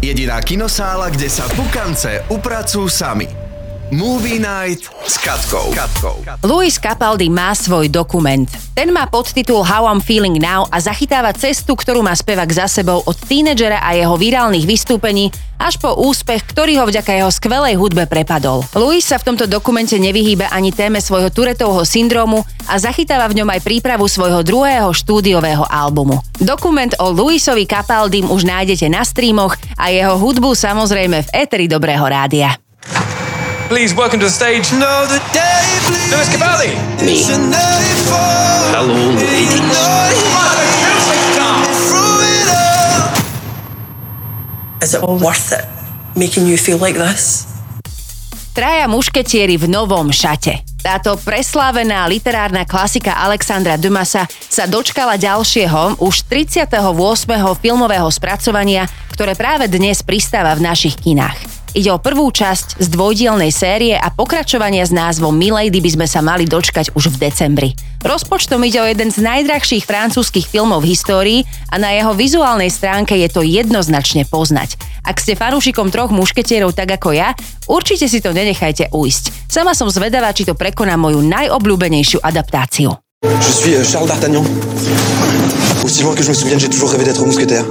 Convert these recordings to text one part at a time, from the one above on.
Jediná kinosála, kde sa pukance upracujú sami. Movie Night s Katkou. Katkou. Louis Capaldi má svoj dokument. Ten má podtitul How I'm Feeling Now a zachytáva cestu, ktorú má spevak za sebou od tínedžera a jeho virálnych vystúpení až po úspech, ktorý ho vďaka jeho skvelej hudbe prepadol. Louis sa v tomto dokumente nevyhýba ani téme svojho Turetovho syndrómu a zachytáva v ňom aj prípravu svojho druhého štúdiového albumu. Dokument o Louisovi Capaldim už nájdete na streamoch a jeho hudbu samozrejme v éteri Dobrého rádia. Please welcome to the stage Know the day bleeds Lewis Capaldi. Me. Hello, ladies. Is it all worth it? Making you feel like this? Traja mušketieri v novom šate. Táto preslávená literárna klasika Alexandra Dumasa sa dočkala ďalšieho, už 38. filmového spracovania, ktoré práve dnes pristáva v našich kinách. Ide o prvú časť z dvojdielnej série a pokračovania s názvom Milady by sme sa mali dočkať už v decembri. Rozpočtom ide o jeden z najdrahších francúzskych filmov v histórii a na jeho vizuálnej stránke je to jednoznačne poznať. Ak ste fanúšikom troch mušketierov tak ako ja, určite si to nenechajte uísť. Sama som zvedavá, či to prekoná moju najobľúbenejšiu adaptáciu. Je suis euh, Charles D'Artagnan. Aussi loin que je me souvienne, j'ai toujours rêvé d'être mousquetaire.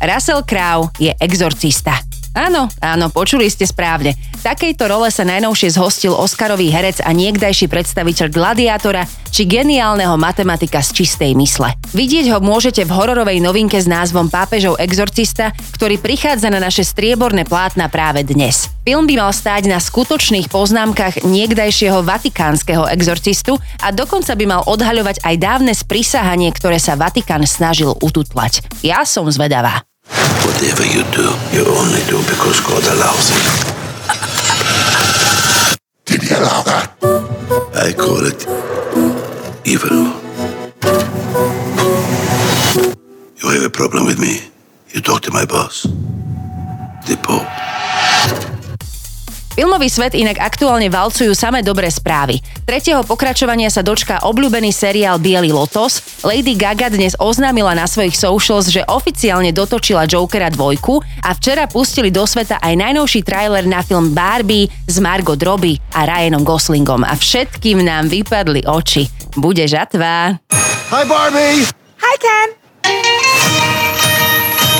Russell Crowe je exorcista. Áno, áno, počuli ste správne. Takejto role sa najnovšie zhostil Oscarový herec a niekdajší predstaviteľ Gladiátora či geniálneho matematika z čistej mysle. Vidieť ho môžete v hororovej novinke s názvom Pápežov exorcista, ktorý prichádza na naše strieborné plátna práve dnes. Film by mal stáť na skutočných poznámkach niekdajšieho vatikánskeho exorcistu a dokonca by mal odhaľovať aj dávne sprisahanie, ktoré sa Vatikán snažil ututlať. Ja som zvedavá. Whatever you do, you only do because God allows it. Did he allow that? I call it evil. You have a problem with me? You talk to my boss, the Pope. Filmový svet inak aktuálne valcujú samé dobré správy. Tretieho pokračovania sa dočká obľúbený seriál Bielý lotos. Lady Gaga dnes oznámila na svojich socials, že oficiálne dotočila Jokera dvojku a včera pustili do sveta aj najnovší trailer na film Barbie s Margot Robbie a Ryanom Goslingom a všetkým nám vypadli oči. Bude žatva. Hi, Barbie! Hi, Ken.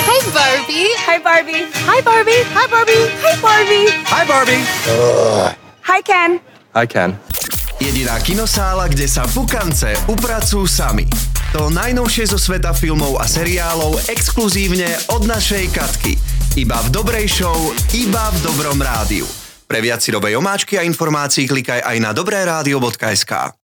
Hi, Barbie. Hi, Barbie. Hi, Barbie. Hi, Barbie. Hi, Barbie. Hi, Barbie. Hi, Ken. Hi, Ken. Jediná kinosála, kde sa pukance upracujú sami. To najnovšie zo sveta filmov a seriálov exkluzívne od našej Katky. Iba v dobrej show, iba v dobrom rádiu. Pre viac si dobej omáčky a informácií klikaj aj na dobré rádio.sk.